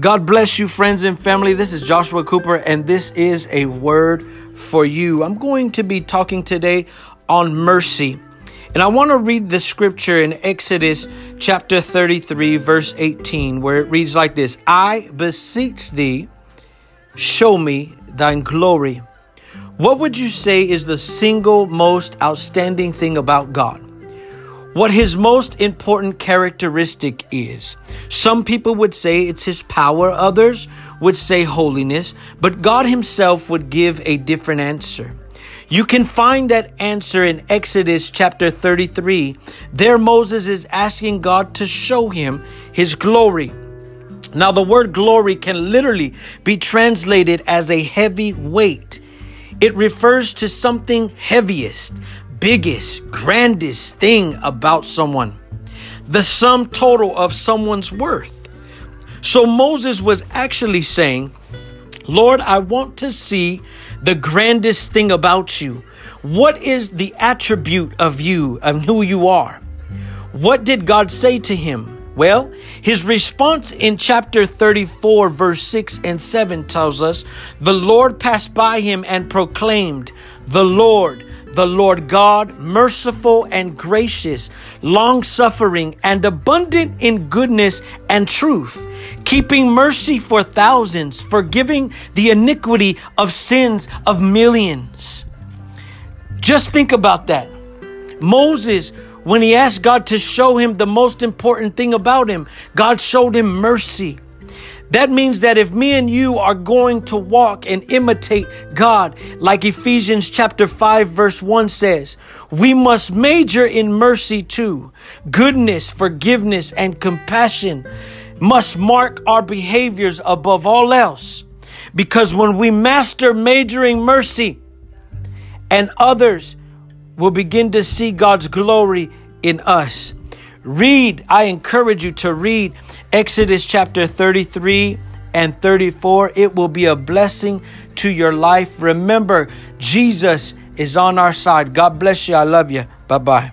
God bless you, friends and family. This is Joshua Cooper, and this is a word for you. I'm going to be talking today on mercy. And I want to read the scripture in Exodus chapter 33, verse 18, where it reads like this I beseech thee, show me thine glory. What would you say is the single most outstanding thing about God? What his most important characteristic is. Some people would say it's his power, others would say holiness, but God himself would give a different answer. You can find that answer in Exodus chapter 33. There, Moses is asking God to show him his glory. Now, the word glory can literally be translated as a heavy weight. It refers to something heaviest, biggest, grandest thing about someone, the sum total of someone's worth. So Moses was actually saying, Lord, I want to see the grandest thing about you. What is the attribute of you, of who you are? What did God say to him? Well, his response in chapter 34, verse 6 and 7 tells us the Lord passed by him and proclaimed, The Lord, the Lord God, merciful and gracious, long suffering and abundant in goodness and truth, keeping mercy for thousands, forgiving the iniquity of sins of millions. Just think about that. Moses, when he asked God to show him the most important thing about him, God showed him mercy. That means that if me and you are going to walk and imitate God, like Ephesians chapter 5 verse 1 says, we must major in mercy too. Goodness, forgiveness, and compassion must mark our behaviors above all else. Because when we master majoring mercy and others will begin to see God's glory in us. Read, I encourage you to read Exodus chapter 33 and 34. It will be a blessing to your life. Remember, Jesus is on our side. God bless you. I love you. Bye bye.